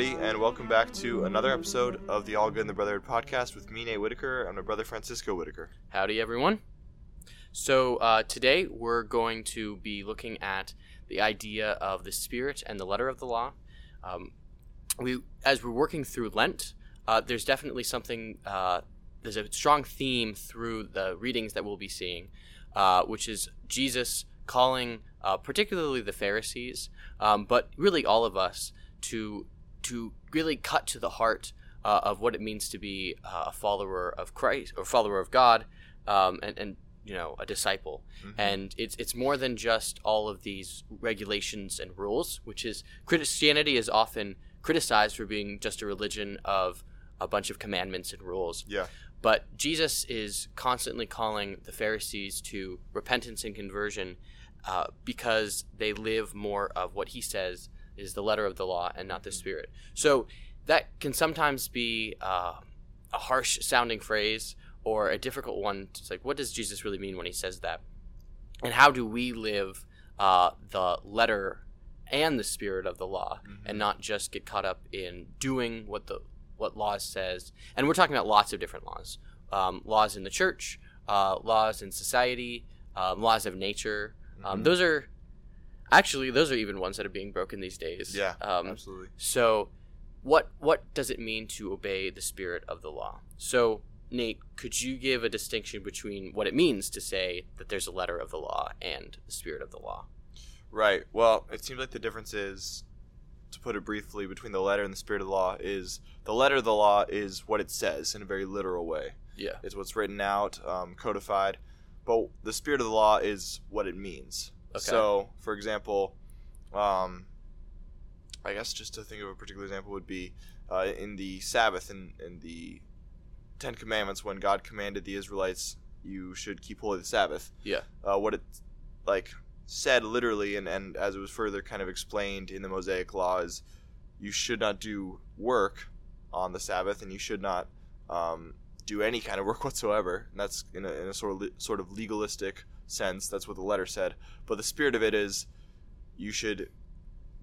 everybody, and welcome back to another episode of the All Good in the Brotherhood podcast with me, Nate Whitaker, and my brother Francisco Whitaker. Howdy, everyone. So, uh, today we're going to be looking at the idea of the spirit and the letter of the law. Um, we, as we're working through Lent, uh, there's definitely something, uh, there's a strong theme through the readings that we'll be seeing, uh, which is Jesus calling, uh, particularly the Pharisees, um, but really all of us, to to really cut to the heart uh, of what it means to be uh, a follower of Christ or follower of God, um, and, and you know a disciple. Mhm. And it's it's more than just all of these regulations and rules, which is Christianity is often criticized for being just a religion of a bunch of commandments and rules. Yeah. But Jesus is constantly calling the Pharisees to repentance and conversion uh, because they live more of what he says is the letter of the law and not the spirit. So that can sometimes be uh, a harsh sounding phrase or a difficult one. It's like, what does Jesus really mean when he says that? And how do we live uh, the letter and the spirit of the law and not just get caught up in doing what the what law says? And we're talking about lots of different laws, um, laws in the church, uh, laws in society, um, laws of nature. Um, Mhm. those are actually those are even ones that are being broken these days. Yeah, Um, absolutely. so, what what does it mean to obey the spirit of the law? So, Nate, could you give a distinction between what it means to say that there's a letter of the law and the spirit of the law? Right. Well, it seems like the difference is, to put it briefly, between the letter and the spirit of the law is the letter of the law is what it says in a very literal way. Yeah. It's what's written out, um, codified. But the spirit of the law is what it means. Okay. So, for example, um, I guess just to think of a particular example would be uh, in the Sabbath in, in the Ten Commandments when God commanded the Israelites, "You should keep holy the Sabbath." Yeah. Uh, what it like said literally, and, and as it was further kind of explained in the Mosaic Law, is you should not do work on the Sabbath, and you should not um, do any kind of work whatsoever. And that's in a, in a sort of le- sort of legalistic sense. That's what the letter said. But the spirit of it is, you should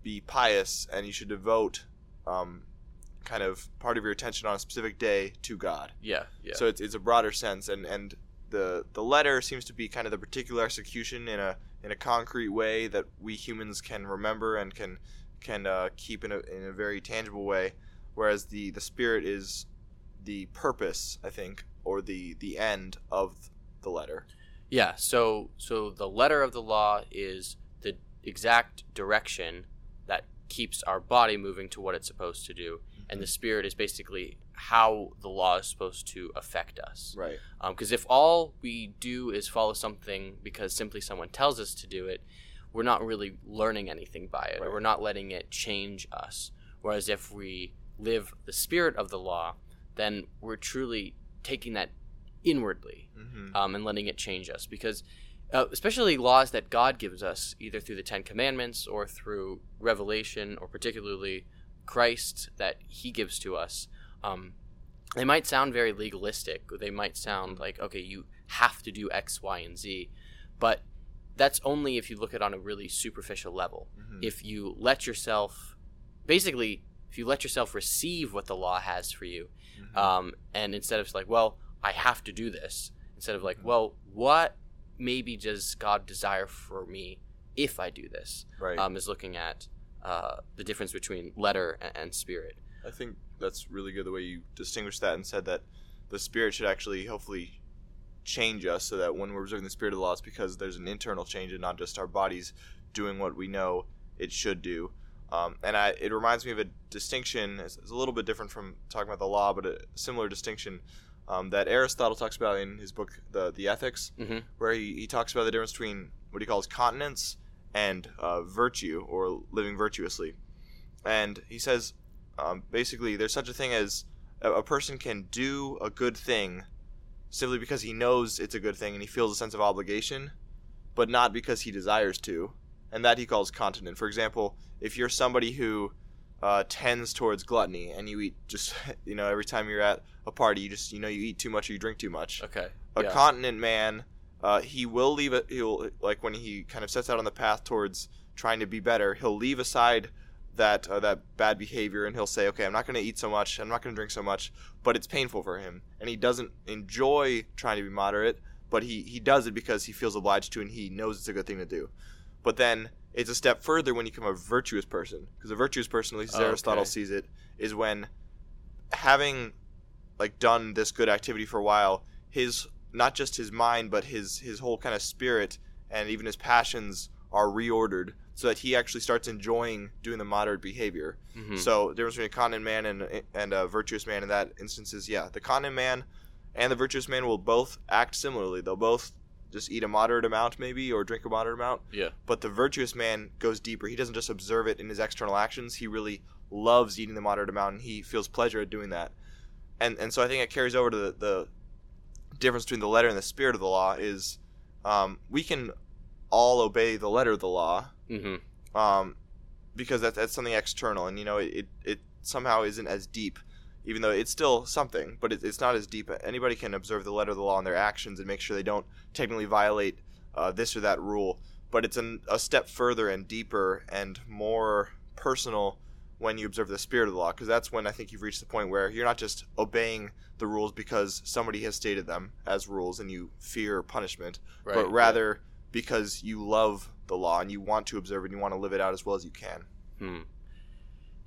be pious and you should devote um, kind of part of your attention on a specific day to God. Yeah. Yeah. So it's, it's a broader sense, and and the the letter seems to be kind of the particular execution in a in a concrete way that we humans can remember and can can uh, keep in a in a very tangible way, whereas the the spirit is the purpose, I think, or the the end of the letter. Yeah, so so the letter of the law is the exact direction that keeps our body moving to what it's supposed to do, and mm-hmm. the spirit is basically how the law is supposed to affect us. Right. Um, because if all we do is follow something because simply someone tells us to do it, we're not really learning anything by it, or Right. we're not letting it change us. Whereas if we live the spirit of the law, then we're truly taking that inwardly hmm um, and letting it change us. Because uh, especially laws that god gives us either through the ten commandments or through revelation or particularly christ that he gives to us um, they might sound very legalistic. Or they might sound like okay you have to do x y and z. But that's only if you look at it on a really superficial level. Hmm if you let yourself basically if you let yourself receive what the law has for you Mm-hmm. um, and instead of like well i have to do this instead of like well what maybe does god desire for me if i do this right. um, is looking at uh, the difference between letter and, and spirit I think that's really good the way you distinguished that and said that the spirit should actually hopefully change us so that when we're observing the spirit of the law, it's because there's an internal change and not just our bodies doing what we know it should do. Um, and I, it reminds me of a distinction. It's, it's a little bit different from talking about the law, but a similar distinction um, that Aristotle talks about in his book, the the Ethics, Mhm. where he, he talks about the difference between what he calls continence and uh, virtue or living virtuously. And he says um, basically there's such a thing as a, a person can do a good thing simply because he knows it's a good thing and he feels a sense of obligation, but not because he desires to. And that he calls continent. For example, if you're somebody who uh, tends towards gluttony and you eat just, you know, every time you're at a party, you just, you know, you eat too much or you drink too much. okay A yeah. continent man, uh, he will leave it. He'll like when he kind of sets out on the path towards trying to be better. He'll leave aside that uh, that bad behavior and he'll say okay i'm not going to eat so much i'm not going to drink so much but it's painful for him and he doesn't enjoy trying to be moderate but he he does it because he feels obliged to and he knows it's a good thing to do but then it's a step further when you become a virtuous person because a virtuous person at least as Okay. aristotle sees it is when having like done this good activity for a while his not just his mind but his his whole kind of spirit and even his passions are reordered so that he actually starts enjoying doing the moderate behavior Mhm. so the difference between a continent man and and a virtuous man in that instance is yeah the continent man and the virtuous man will both act similarly they'll both just eat a moderate amount maybe or drink a moderate amount yeah. but the virtuous man goes deeper. He doesn't just observe it in his external actions. He really loves eating the moderate amount, and he feels pleasure at doing that. And and so I think it carries over to the, the difference between the letter and the spirit of the law is um, we can all obey the letter of the law hmm um, because that's, that's something external, and you know it, it, it somehow isn't as deep, even though it's still something, but it, it's not as deep. Anybody can observe the letter of the law in their actions and make sure they don't technically violate uh, this or that rule. But it's an, a step further and deeper and more personal when you observe the spirit of the law, because that's when I think you've reached the point where you're not just obeying the rules because somebody has stated them as rules and you fear punishment, Right. but rather because you love the law and you want to observe it and you want to live it out as well as you can. Hmm.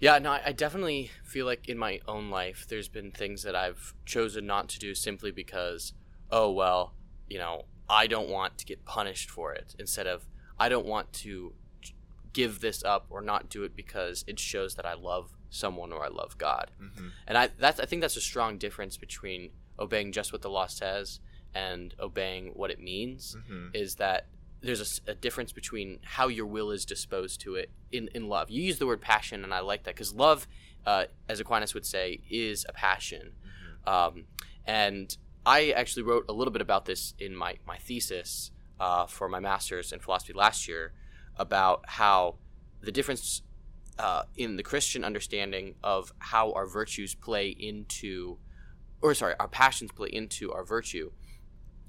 Yeah, no, I definitely feel like in my own life, there's been things that I've chosen not to do simply because, oh, well, you know, I don't want to get punished for it. Instead of, I don't want to give this up or not do it because it shows that I love someone or I love God. Mm-hmm. And I that's I think that's a strong difference between obeying just what the law says and obeying what it means Mm-hmm. is that there's a difference between how your will is disposed to it in, in love. You use the word passion, and I like that because love, uh, as Aquinas would say, is a passion. Um, and I actually wrote a little bit about this in my, my thesis uh, for my master's in philosophy last year about how the difference uh, in the Christian understanding of how our virtues play into, or sorry, our passions play into our virtue,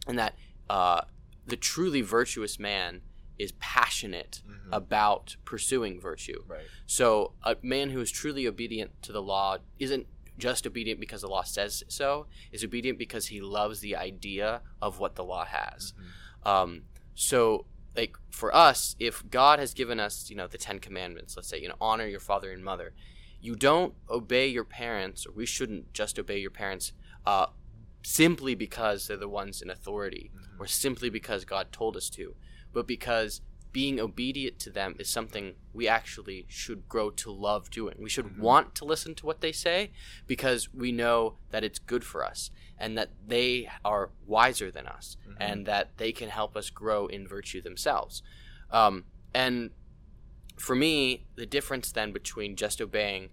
and that uh, the truly virtuous man is passionate Mhm. about pursuing virtue. Right. So a man who is truly obedient to the law isn't just obedient because the law says so, is obedient because he loves the idea of what the law has. Um, so like for us, if God has given us, you know, the Ten Commandments, let's say, you know, honor your father and mother, you don't obey your parents, or we shouldn't just obey your parents uh, simply because they're the ones in authority, or simply because God told us to, but because being obedient to them is something we actually should grow to love doing. We should Mhm. want to listen to what they say because we know that it's good for us and that they are wiser than us Mhm. and that they can help us grow in virtue themselves. Um, and for me, the difference then between just obeying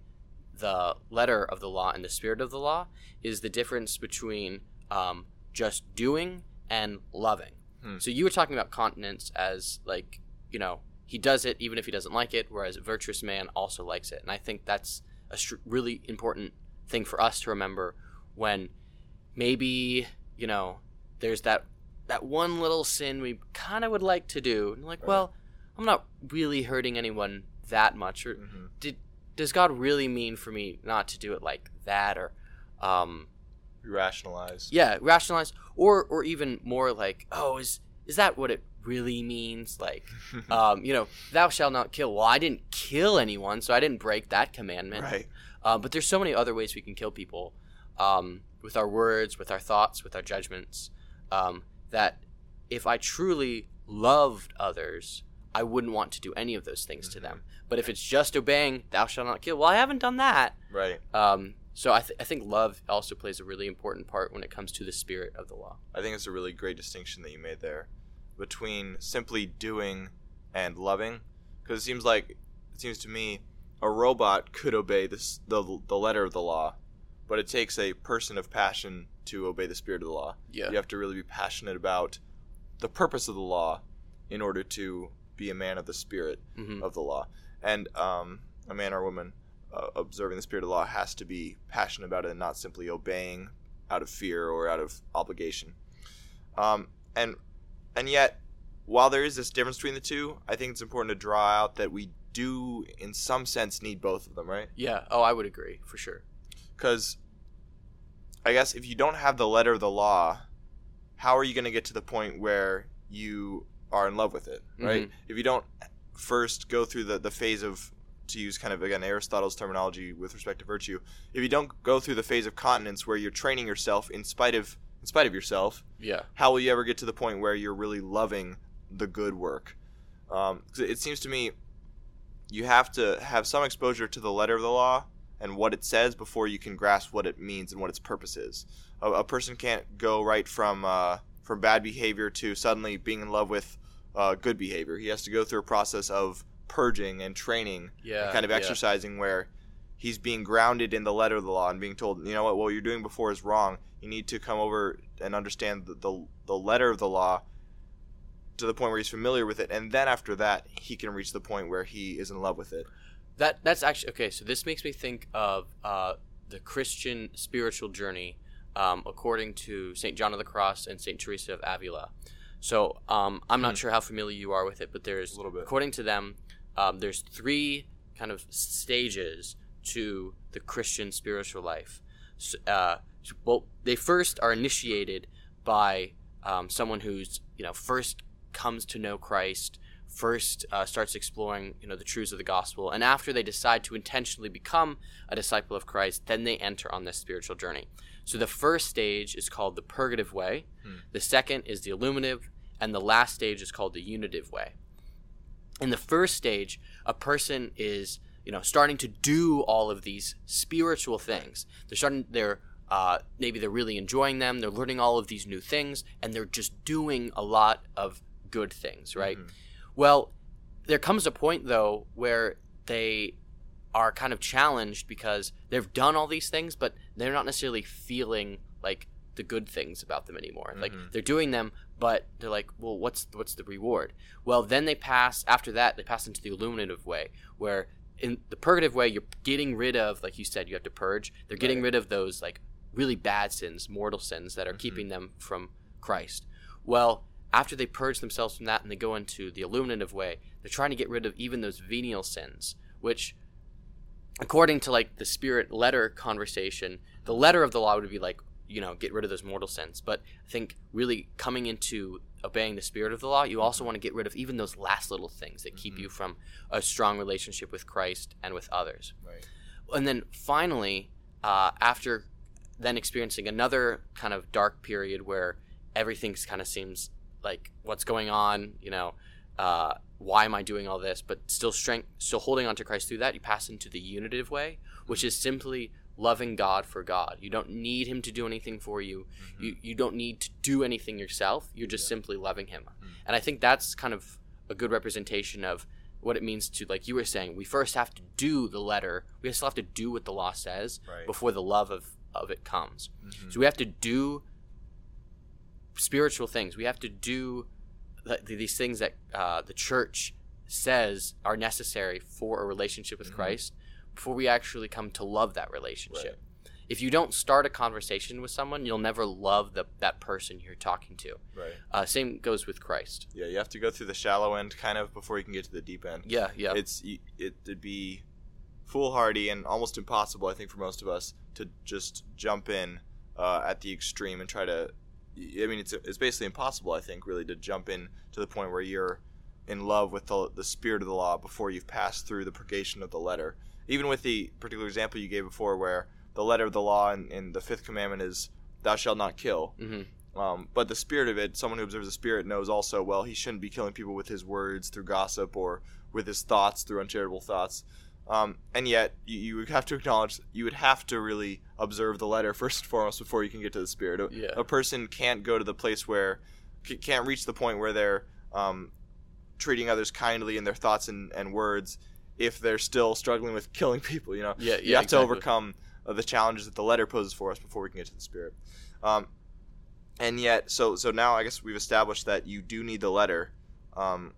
the letter of the law and the spirit of the law is the difference between um, just doing and loving. Hmm. So you were talking about continence as like, you know, he does it even if he doesn't like it, whereas a virtuous man also likes it. And I think that's a str- really important thing for us to remember when maybe, you know, there's that that one little sin we kind of would like to do. And like, Right. well, I'm not really hurting anyone that much or Mhm. did does God really mean for me not to do it like that or um rationalize. yeah, rationalize or or even more like, oh, is is that what it really means? Like, um, you know, thou shalt not kill. Well, I didn't kill anyone, so I didn't break that commandment. right. Uh, but there's so many other ways we can kill people um, with our words, with our thoughts, with our judgments. Um, that if I truly loved others, I wouldn't want to do any of those things to them. But if it's just obeying, thou shalt not kill, well, I haven't done that. Right. Um, so I, th- I think love also plays a really important part when it comes to the spirit of the law. I think it's a really great distinction that you made there between simply doing and loving, because it seems like it seems to me a robot could obey this the the letter of the law, but it takes a person of passion to obey the spirit of the law. Yeah. You have to really be passionate about the purpose of the law in order to be a man of the spirit hmm of the law. And um, a man or woman uh, observing the spirit of law has to be passionate about it and not simply obeying out of fear or out of obligation. Um, and and yet, while there is this difference between the two, I think it's important to draw out that we do, in some sense, need both of them, right? Yeah. Oh, I would agree for sure. Because I guess if you don't have the letter of the law, how are you going to get to the point where you are in love with it, right? Mhm. If you don't first go through the, the phase of, to use kind of again Aristotle's terminology with respect to virtue, if you don't go through the phase of continence where you're training yourself in spite of in spite of yourself, Yeah. how will you ever get to the point where you're really loving the good work? Um, it seems to me you have to have some exposure to the letter of the law and what it says before you can grasp what it means and what its purpose is. A, a person can't go right from uh, from bad behavior to suddenly being in love with uh, good behavior. He has to go through a process of purging and training Yeah. and kind of yeah. exercising where he's being grounded in the letter of the law and being told, you know what, what you're doing before is wrong. You need to come over and understand the, the, the letter of the law to the point where he's familiar with it. And then after that, he can reach the point where he is in love with it. That that's actually okay. So this makes me think of uh, the Christian spiritual journey, um, according to Saint John of the Cross and Saint Teresa of Avila. So um, I'm not Mhm. sure how familiar you are with it, but there's A little bit. according to them, um, there's three kind of stages to the Christian spiritual life. S uh, well, they first are initiated by um, someone who's you know first comes to know Christ, first uh, starts exploring you know the truths of the gospel, and after they decide to intentionally become a disciple of Christ, then they enter on this spiritual journey. So the first stage is called the purgative way, Hmm. the second is the illuminative, and the last stage is called the unitive way. In the first stage, a person is you know starting to do all of these spiritual things. They're starting they're uh, maybe they're really enjoying them. They're learning all of these new things, and they're just doing a lot of good things, right? Mhm. Well, there comes a point though where they are kind of challenged because they've done all these things, but they're not necessarily feeling like the good things about them anymore. Like Mhm. they're doing them, but they're like, well, what's what's the reward? Well, then they pass after that. They pass into the illuminative way, where in the purgative way, you're getting rid of, like you said, you have to purge. They're getting Right. rid of those like really bad sins, mortal sins that are Mhm. keeping them from Christ. Well, after they purge themselves from that and they go into the illuminative way, they're trying to get rid of even those venial sins, which, according to like the spirit letter conversation, the letter of the law would be like, you know, get rid of those mortal sins. But I think really coming into obeying the spirit of the law, you also want to get rid of even those last little things that keep Mhm. you from a strong relationship with Christ and with others Right. and then finally, uh, after then experiencing another kind of dark period where everything kind of seems like what's going on, you know, uh, why am I doing all this? But still strength, still holding on to Christ through that, you pass into the unitive way, which is simply loving God for God. You don't need Him to do anything for you. Mhm. You you don't need to do anything yourself. You're just Yeah. simply loving Him, Mm. and I think that's kind of a good representation of what it means to like you were saying. We first have to do the letter. We still have to do what the law says Right. before the love of of it comes. Mhm. So we have to do spiritual things. We have to do th- these things that uh, the church says are necessary for a relationship with Mhm. Christ before we actually come to love that relationship. If you don't start a conversation with someone, you'll never love the, that person you're talking to. Right. Uh, same goes with Christ. Yeah, you have to go through the shallow end kind of before you can get to the deep end. Yeah, yeah. It's it'd be foolhardy and almost impossible, I think, for most of us to just jump in uh, at the extreme and try to. I mean, it's it's basically impossible, I think, really, to jump in to the point where you're in love with the, the spirit of the law before you've passed through the purgation of the letter. Even with the particular example you gave before, where the letter of the law in, in the fifth commandment is "Thou shalt not kill." hmm Um, but the spirit of it, someone who observes the spirit knows also, well, he shouldn't be killing people with his words through gossip or with his thoughts through uncharitable thoughts. Um, and yet, you, you would have to acknowledge, you would have to really observe the letter first and foremost before you can get to the spirit. A, Yeah. a person can't go to the place where, c- can't reach the point where they're um, treating others kindly in their thoughts and, and words if they're still struggling with killing people, you know? Yeah, you yeah. have to overcome uh, the challenges that the letter poses for us before we can get to the spirit. Um, and yet, so so now I guess we've established that you do need the letter, um,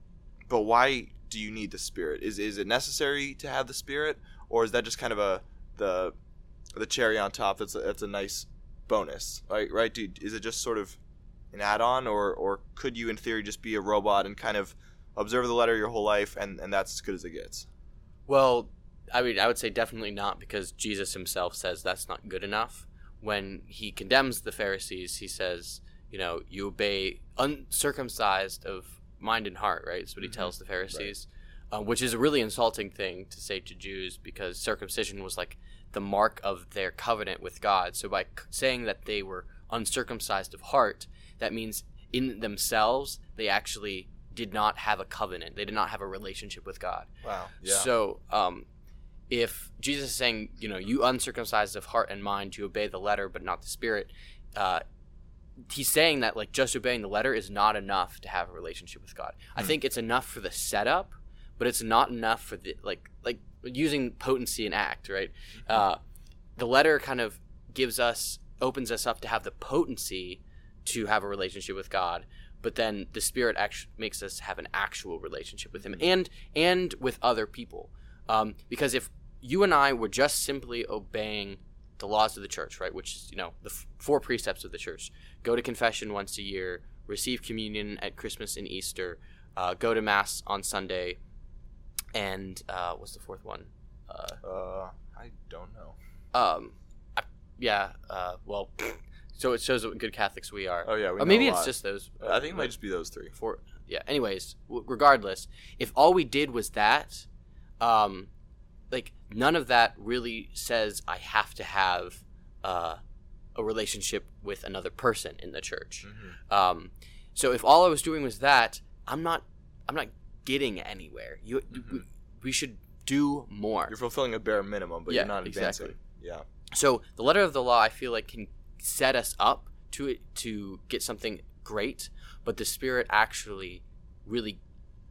but why do you need the spirit? Is is it necessary to have the spirit, or is that just kind of a the the cherry on top? That's a, that's a nice bonus, right? Right? Do, is it just sort of an add-on, or or could you, in theory, just be a robot and kind of observe the letter your whole life, and and that's as good as it gets? Well, I mean, I would say definitely not because Jesus himself says that's not good enough. When he condemns the Pharisees, he says, you know, you obey uncircumcised of mind and heart, right? That's what he Mhm. tells the Pharisees, uh, which is a really insulting thing to say to Jews because circumcision was like the mark of their covenant with God. So by c- saying that they were uncircumcised of heart, that means in themselves they actually did not have a covenant. They did not have a relationship with God. Wow. Yeah. So, um, if Jesus is saying, you know, you uncircumcised of heart and mind, to obey the letter but not the spirit, uh, he's saying that like just obeying the letter is not enough to have a relationship with God. I Hmm. think it's enough for the setup, but it's not enough for the like like using potency and act, right? Uh, the letter kind of gives us opens us up to have the potency to have a relationship with God, but then the Spirit actually makes us have an actual relationship with Him and and with other people. Um, because if you and I were just simply obeying the laws of the church, right, which is you know the f- four precepts of the church: go to confession once a year, receive communion at Christmas and Easter, uh, go to mass on Sunday, and uh, what's the fourth one? Uh, uh, I don't know. um, I, yeah. Uh, well, so it shows what good Catholics we are. Oh yeah. We or know maybe it's just those. I think it might just be those three. for yeah. Anyways, w- regardless, if all we did was that, um, like none of that really says I have to have uh, a relationship with another person in the church. Mhm. Um, so if all I was doing was that, I'm not, I'm not getting anywhere. You, we, Mhm. we should do more. You're fulfilling a bare minimum, but Yeah, you're not advancing. exactly. Yeah. So the letter of the law, I feel like, can set us up to it to get something great, but the Spirit actually really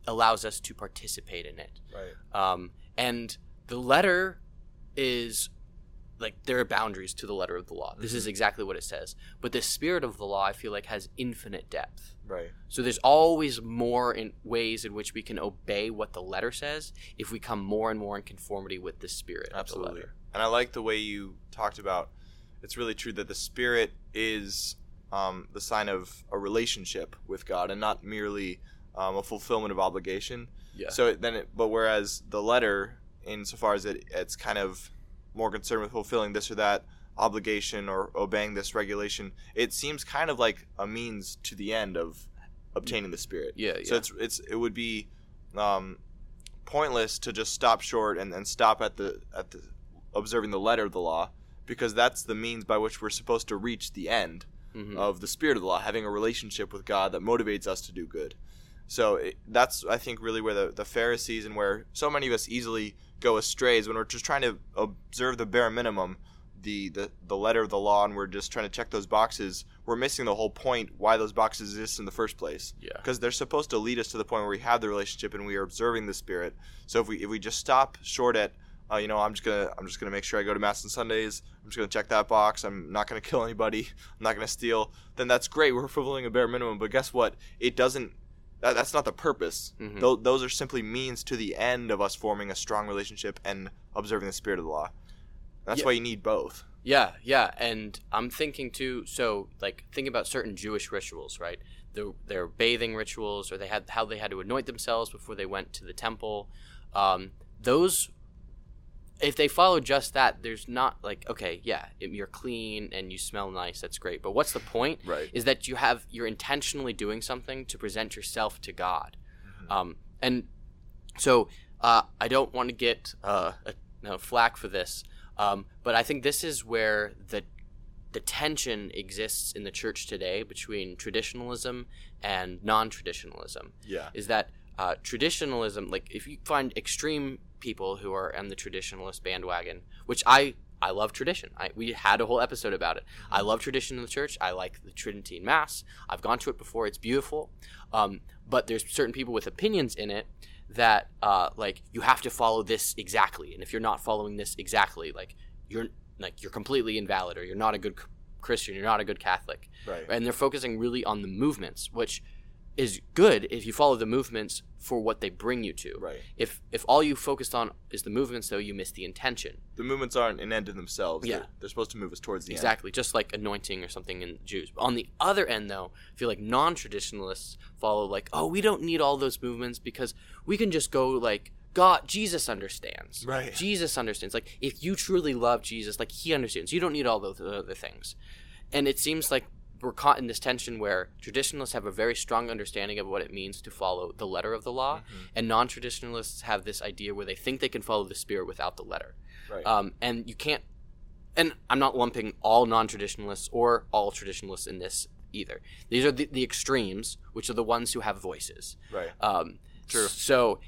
allows us to participate in it. Right. Um, and the letter is like there are boundaries to the letter of the law. This is exactly what it says. But the spirit of the law, I feel like, has infinite depth. Right. So there's always more in ways in which we can obey what the letter says if we come more and more in conformity with the spirit of the Absolutely. letter. And I like the way you talked about. It's really true that the spirit is um, the sign of a relationship with God, and not merely um, a fulfillment of obligation. Yeah. So then, it, but whereas the letter, insofar as it, it's kind of more concerned with fulfilling this or that obligation or obeying this regulation, it seems kind of like a means to the end of obtaining the spirit. Yeah, yeah. So it's it's it would be um, pointless to just stop short and, and stop at the at the observing the letter of the law because that's the means by which we're supposed to reach the end Mhm. of the spirit of the law, having a relationship with God that motivates us to do good. So it, that's I think really where the, the Pharisees and where so many of us easily go astray is when we're just trying to observe the bare minimum, the, the the letter of the law, and we're just trying to check those boxes. We're missing the whole point why those boxes exist in the first place yeah. because they're supposed to lead us to the point where we have the relationship and we are observing the spirit. So if we if we just stop short at uh, you know I'm just gonna I'm just gonna make sure I go to mass on Sundays. I'm just gonna check that box. I'm not gonna kill anybody. I'm not gonna steal. Then that's great. We're fulfilling a bare minimum. But guess what? It doesn't. That, that's not the purpose. Mhm. Tho- those are simply means to the end of us forming a strong relationship and observing the spirit of the law. That's Yeah. why you need both. Yeah, yeah, and I'm thinking too. So, like, think about certain Jewish rituals, right? Their their bathing rituals, or they had how they had to anoint themselves before they went to the temple. Um, those, if they follow just that, there's not like okay, yeah, it- you're clean and you smell nice. That's great, but what's the point? Right. Is that you have you're intentionally doing something to present yourself to God, um, and so uh, I don't want to get uh, a, no, flack for this, um, but I think this is where the the tension exists in the church today between traditionalism and non-traditionalism. Yeah. Is that uh, traditionalism? Like, if you find extreme people who are on the traditionalist bandwagon, which I I love tradition. I, we had a whole episode about it. I love tradition in the church. I like the Tridentine Mass. I've gone to it before. It's beautiful. Um, but there's certain people with opinions in it that uh, like you have to follow this exactly, and if you're not following this exactly, like you're like you're completely invalid, or you're not a good Christian, you're not a good Catholic, Right. and they're focusing really on the movements, which is good if you follow the movements for what they bring you to. Right. If if all you focused on is the movements, though, you miss the intention. The movements aren't an end in themselves. Yeah. They're, they're supposed to move us towards the end. Exactly, just like anointing or something in Jews. But on the other end, though, I feel like non-traditionalists follow like, oh, we don't need all those movements because we can just go like God, Jesus understands. Right. Jesus understands. Like, if you truly love Jesus, like, he understands. You don't need all those other things. And it seems like we're caught in this tension where traditionalists have a very strong understanding of what it means to follow the letter of the law, Mm-hmm. and non traditionalists have this idea where they think they can follow the spirit without the letter. Right. Um, and you can't, and I'm not lumping all non traditionalists or all traditionalists in this either. These are the, the extremes, which are the ones who have voices. right. Um, True. So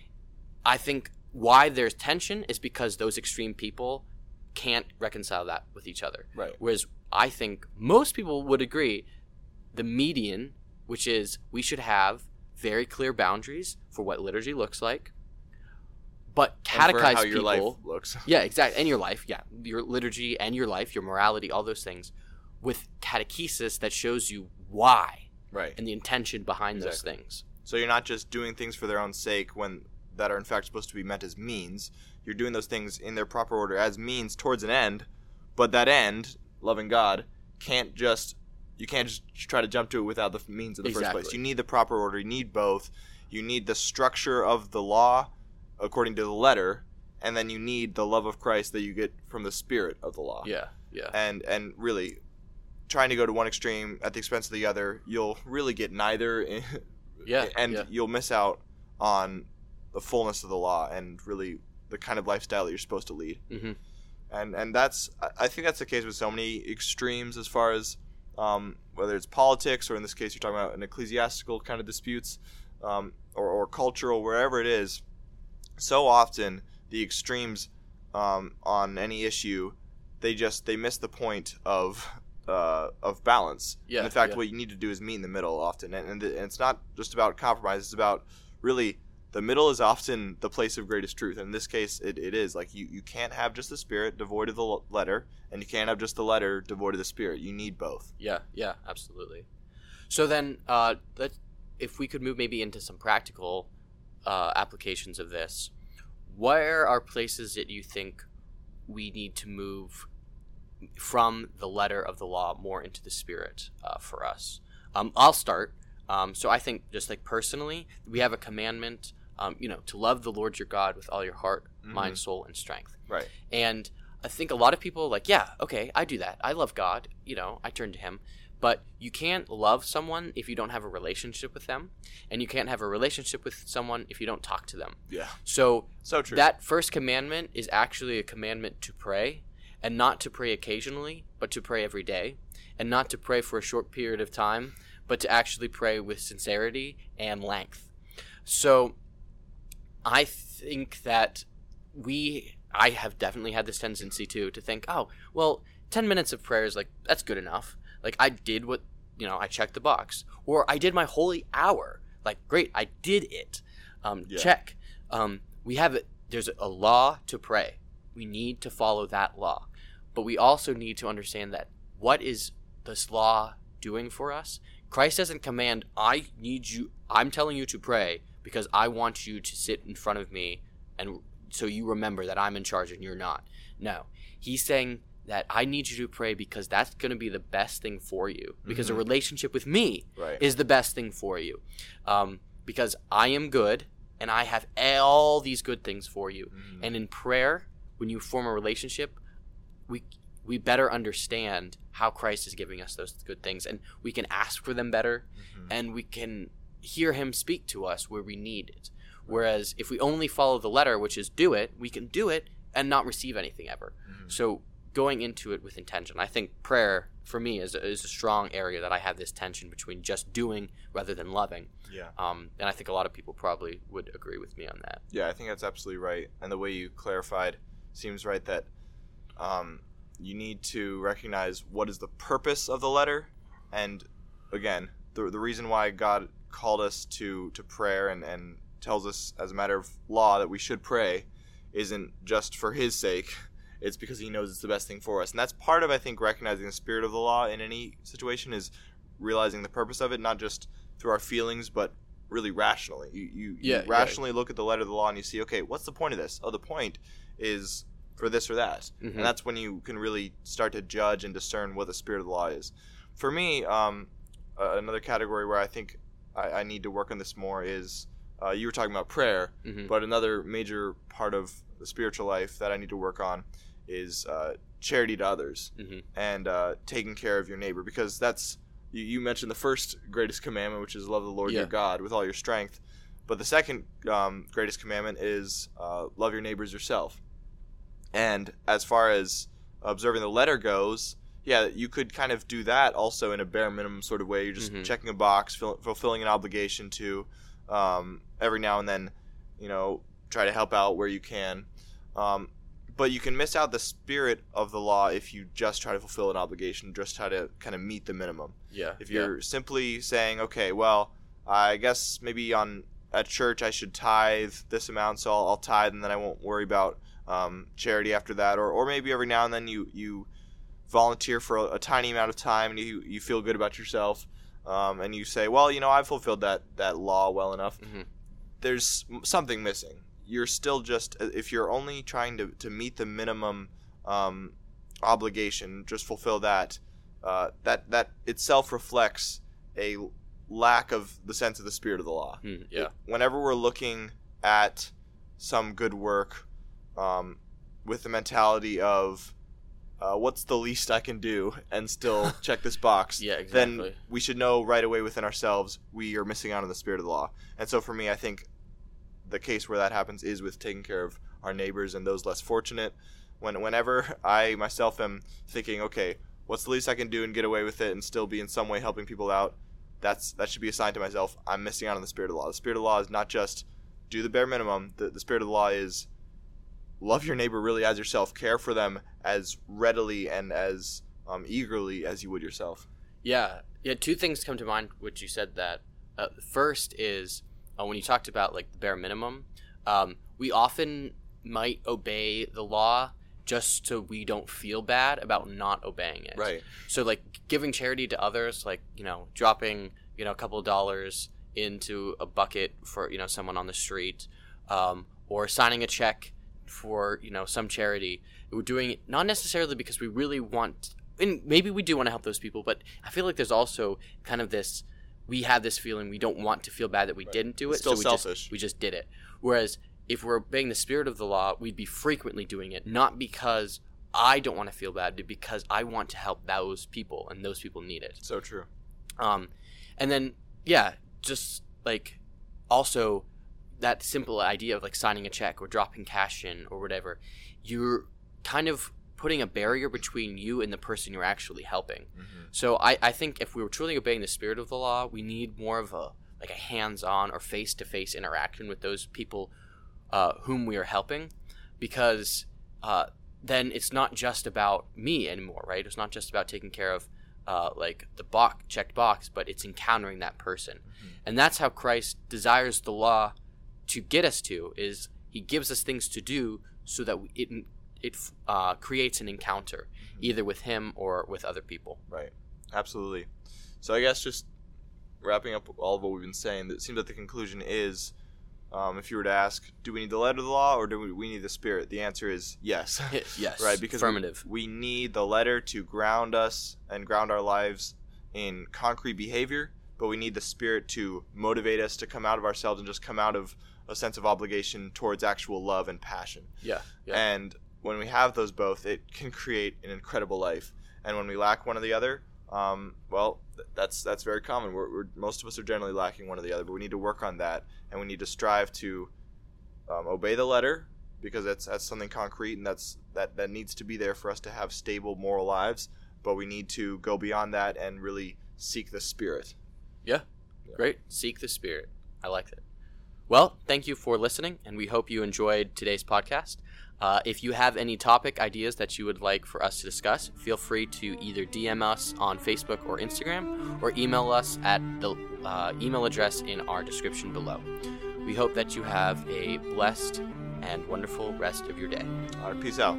I think why there's tension is because those extreme people can't reconcile that with each other. Right. Whereas I think most people would agree the median, which is we should have very clear boundaries for what liturgy looks like, but catechize people. life looks. Yeah, exactly. And your life, yeah. Your liturgy and your life, your morality, all those things with catechesis that shows you why Right. and the intention behind Exactly. those things. So you're not just doing things for their own sake when that are in fact supposed to be meant as means. You're doing those things in their proper order as means towards an end, but that end, loving God, can't just you can't just try to jump to it without the means in the first place. You need the proper order. You need both. You need the structure of the law according to the letter, and then you need the love of Christ that you get from the spirit of the law. Yeah, yeah. And and really trying to go to one extreme at the expense of the other, you'll really get neither Yeah, and yeah. you'll miss out on the fullness of the law and really the kind of lifestyle that you're supposed to lead. Mhm. And and that's I- think that's the case with so many extremes as far as um, whether it's politics or in this case you're talking about an ecclesiastical kind of disputes um, or, or cultural wherever it is. So often the extremes um, on any issue they just they miss the point of uh, of balance. Yeah, And in fact, yeah. what you need to do is meet in the middle often, and, and it's not just about compromise. It's about really the middle is often the place of greatest truth. And In this case, it, it is like you, you can't have just the spirit devoid of the letter, and you can't have just the letter devoid of the spirit. You need both. Yeah, yeah, absolutely. So then, uh, let if we could move maybe into some practical uh, applications of this. Where are places that you think we need to move from the letter of the law more into the spirit uh, for us? Um, I'll start. Um, so I think just like personally, we have a commandment, um, you know, to love the Lord your God with all your heart, mind, soul, and strength. Right. And I think a lot of people are like, yeah, okay, I do that. I love God. You know, I turn to Him. But you can't love someone if you don't have a relationship with them, and you can't have a relationship with someone if you don't talk to them. Yeah. So So true. that first commandment is actually a commandment to pray, and not to pray occasionally, but to pray every day, and not to pray for a short period of time, but to actually pray with sincerity and length. So I think that we, I have definitely had this tendency too, to think, oh, well, 10 minutes of prayer is like, that's good enough. Like, I did what, you know, I checked the box. Or I did my holy hour. Like, great, I did it. Um, Yeah. Check. Um, we have it. There's a law to pray. We need to follow that law. But we also need to understand that what is this law doing for us? Christ doesn't command, I need you, I'm telling you to pray because I want you to sit in front of me and so you remember that I'm in charge and you're not. No. He's saying that I need you to pray because that's going to be the best thing for you. Because a Mhm. relationship with me right. is the best thing for you. Um, because I am good and I have all these good things for you. Mhm. And in prayer, when you form a relationship, we we better understand how Christ is giving us those good things and we can ask for them better Mhm. and we can hear him speak to us where we need it. Whereas if we only follow the letter, which is do it, we can do it and not receive anything ever. Mhm. So going into it with intention, I think prayer for me is a, is a strong area that I have this tension between just doing rather than loving. Yeah. Um, and I think a lot of people probably would agree with me on that. Yeah, I think that's absolutely right. And the way you clarified seems right that um, you need to recognize what is the purpose of the letter. And again, the, the reason why God called us to, to prayer and, and tells us as a matter of law that we should pray isn't just for His sake. It's because He knows it's the best thing for us. And that's part of, I think, recognizing the spirit of the law in any situation is realizing the purpose of it, not just through our feelings, but really rationally. You, you, Yeah, you yeah. rationally look at the letter of the law and you see, okay, what's the point of this? Oh, the point is for this or that. Mhm. And that's when you can really start to judge and discern what the spirit of the law is. For me, um, uh, another category where I think I, I need to work on this more is uh, you were talking about prayer, Mhm. but another major part of the spiritual life that I need to work on is uh, charity to others Mhm. and uh, taking care of your neighbor because that's you, you mentioned the first greatest commandment, which is love the Lord your God with all your strength. But the second um, greatest commandment is uh, love your neighbors yourself. And as far as observing the letter goes, yeah, you could kind of do that also in a bare minimum sort of way. You're just Mhm. checking a box, fill, fulfilling an obligation to um, every now and then, you know, try to help out where you can. Um, but you can miss out the spirit of the law if you just try to fulfill an obligation, just try to kind of meet the minimum. Yeah. If you're simply saying, okay, well, I guess maybe on at church I should tithe this amount, so I'll, I'll tithe, and then I won't worry about um, charity after that, or, or maybe every now and then you you volunteer for a, a tiny amount of time and you you feel good about yourself, um, and you say, well, you know, I've fulfilled that that law well enough. Mhm. There's something missing. You're still just if you're only trying to to meet the minimum um, obligation, just fulfill that. Uh, that that itself reflects a lack of the sense of the spirit of the law. Mm, yeah. Whenever we're looking at some good work um, with the mentality of uh, what's the least I can do and still check this box, Yeah. exactly. then we should know right away within ourselves we are missing out on the spirit of the law. And so for me, I think the case where that happens is with taking care of our neighbors and those less fortunate. When whenever I myself am thinking, okay, what's the least I can do and get away with it and still be in some way helping people out, that's that should be a sign to myself I'm missing out on the spirit of the law. The spirit of the law is not just do the bare minimum. The, the spirit of the law is love your neighbor really as yourself. Care for them as readily and as um, eagerly as you would yourself. Yeah, yeah. Two things come to mind which you said that. Uh, first is uh, when you talked about like the bare minimum. Um, we often might obey the law just so we don't feel bad about not obeying it. Right. So like giving charity to others, like you know, dropping you know a couple of dollars into a bucket for you know someone on the street, um, or signing a check for you know some charity. We're doing it not necessarily because we really want, and maybe we do want to help those people, but I feel like there's also kind of this. We have this feeling we don't want to feel bad that we Right. didn't do it, still so we selfish. just we just did it. Whereas if we're obeying the spirit of the law, we'd be frequently doing it, not because I don't want to feel bad, but because I want to help those people and those people need it. So true. Um, and then yeah, just like also that simple idea of like signing a check or dropping cash in or whatever, you're kind of putting a barrier between you and the person you're actually helping. So I, I think if we were truly obeying the spirit of the law, we need more of a like a hands-on or face-to-face interaction with those people uh, whom we are helping, because uh, then it's not just about me anymore, right? It's not just about taking care of uh, like the box checked box, but it's encountering that person, and that's how Christ desires the law to get us to. Is He gives us things to do so that we, it it uh, creates an encounter either with Him or with other people. Right. Absolutely. So I guess just wrapping up all of what we've been saying, it seems that the conclusion is, um, if you were to ask, do we need the letter of the law or do we, we need the spirit? The answer is yes. yes, right. Because we- We, need the letter to ground us and ground our lives in concrete behavior, but we need the spirit to motivate us to come out of ourselves and just come out of a sense of obligation towards actual love and passion. yeah, yeah, And when we have those both, it can create an incredible life. And when we lack one or the other, um, well, th- that's that's very common. We're, we're, most of us are generally lacking one or the other, but we need to work on that, and we need to strive to um, obey the letter because that's that's something concrete, and that's that that needs to be there for us to have stable moral lives. But we need to go beyond that and really seek the spirit. Yeah. Great. Seek the Spirit. I like it. Well, thank you for listening, and we hope you enjoyed today's podcast. Uh, if you have any topic ideas that you would like for us to discuss, feel free to either DM us on Facebook or Instagram, or email us at the uh, email address in our description below. We hope that you have a blessed and wonderful rest of your day. All right, peace out.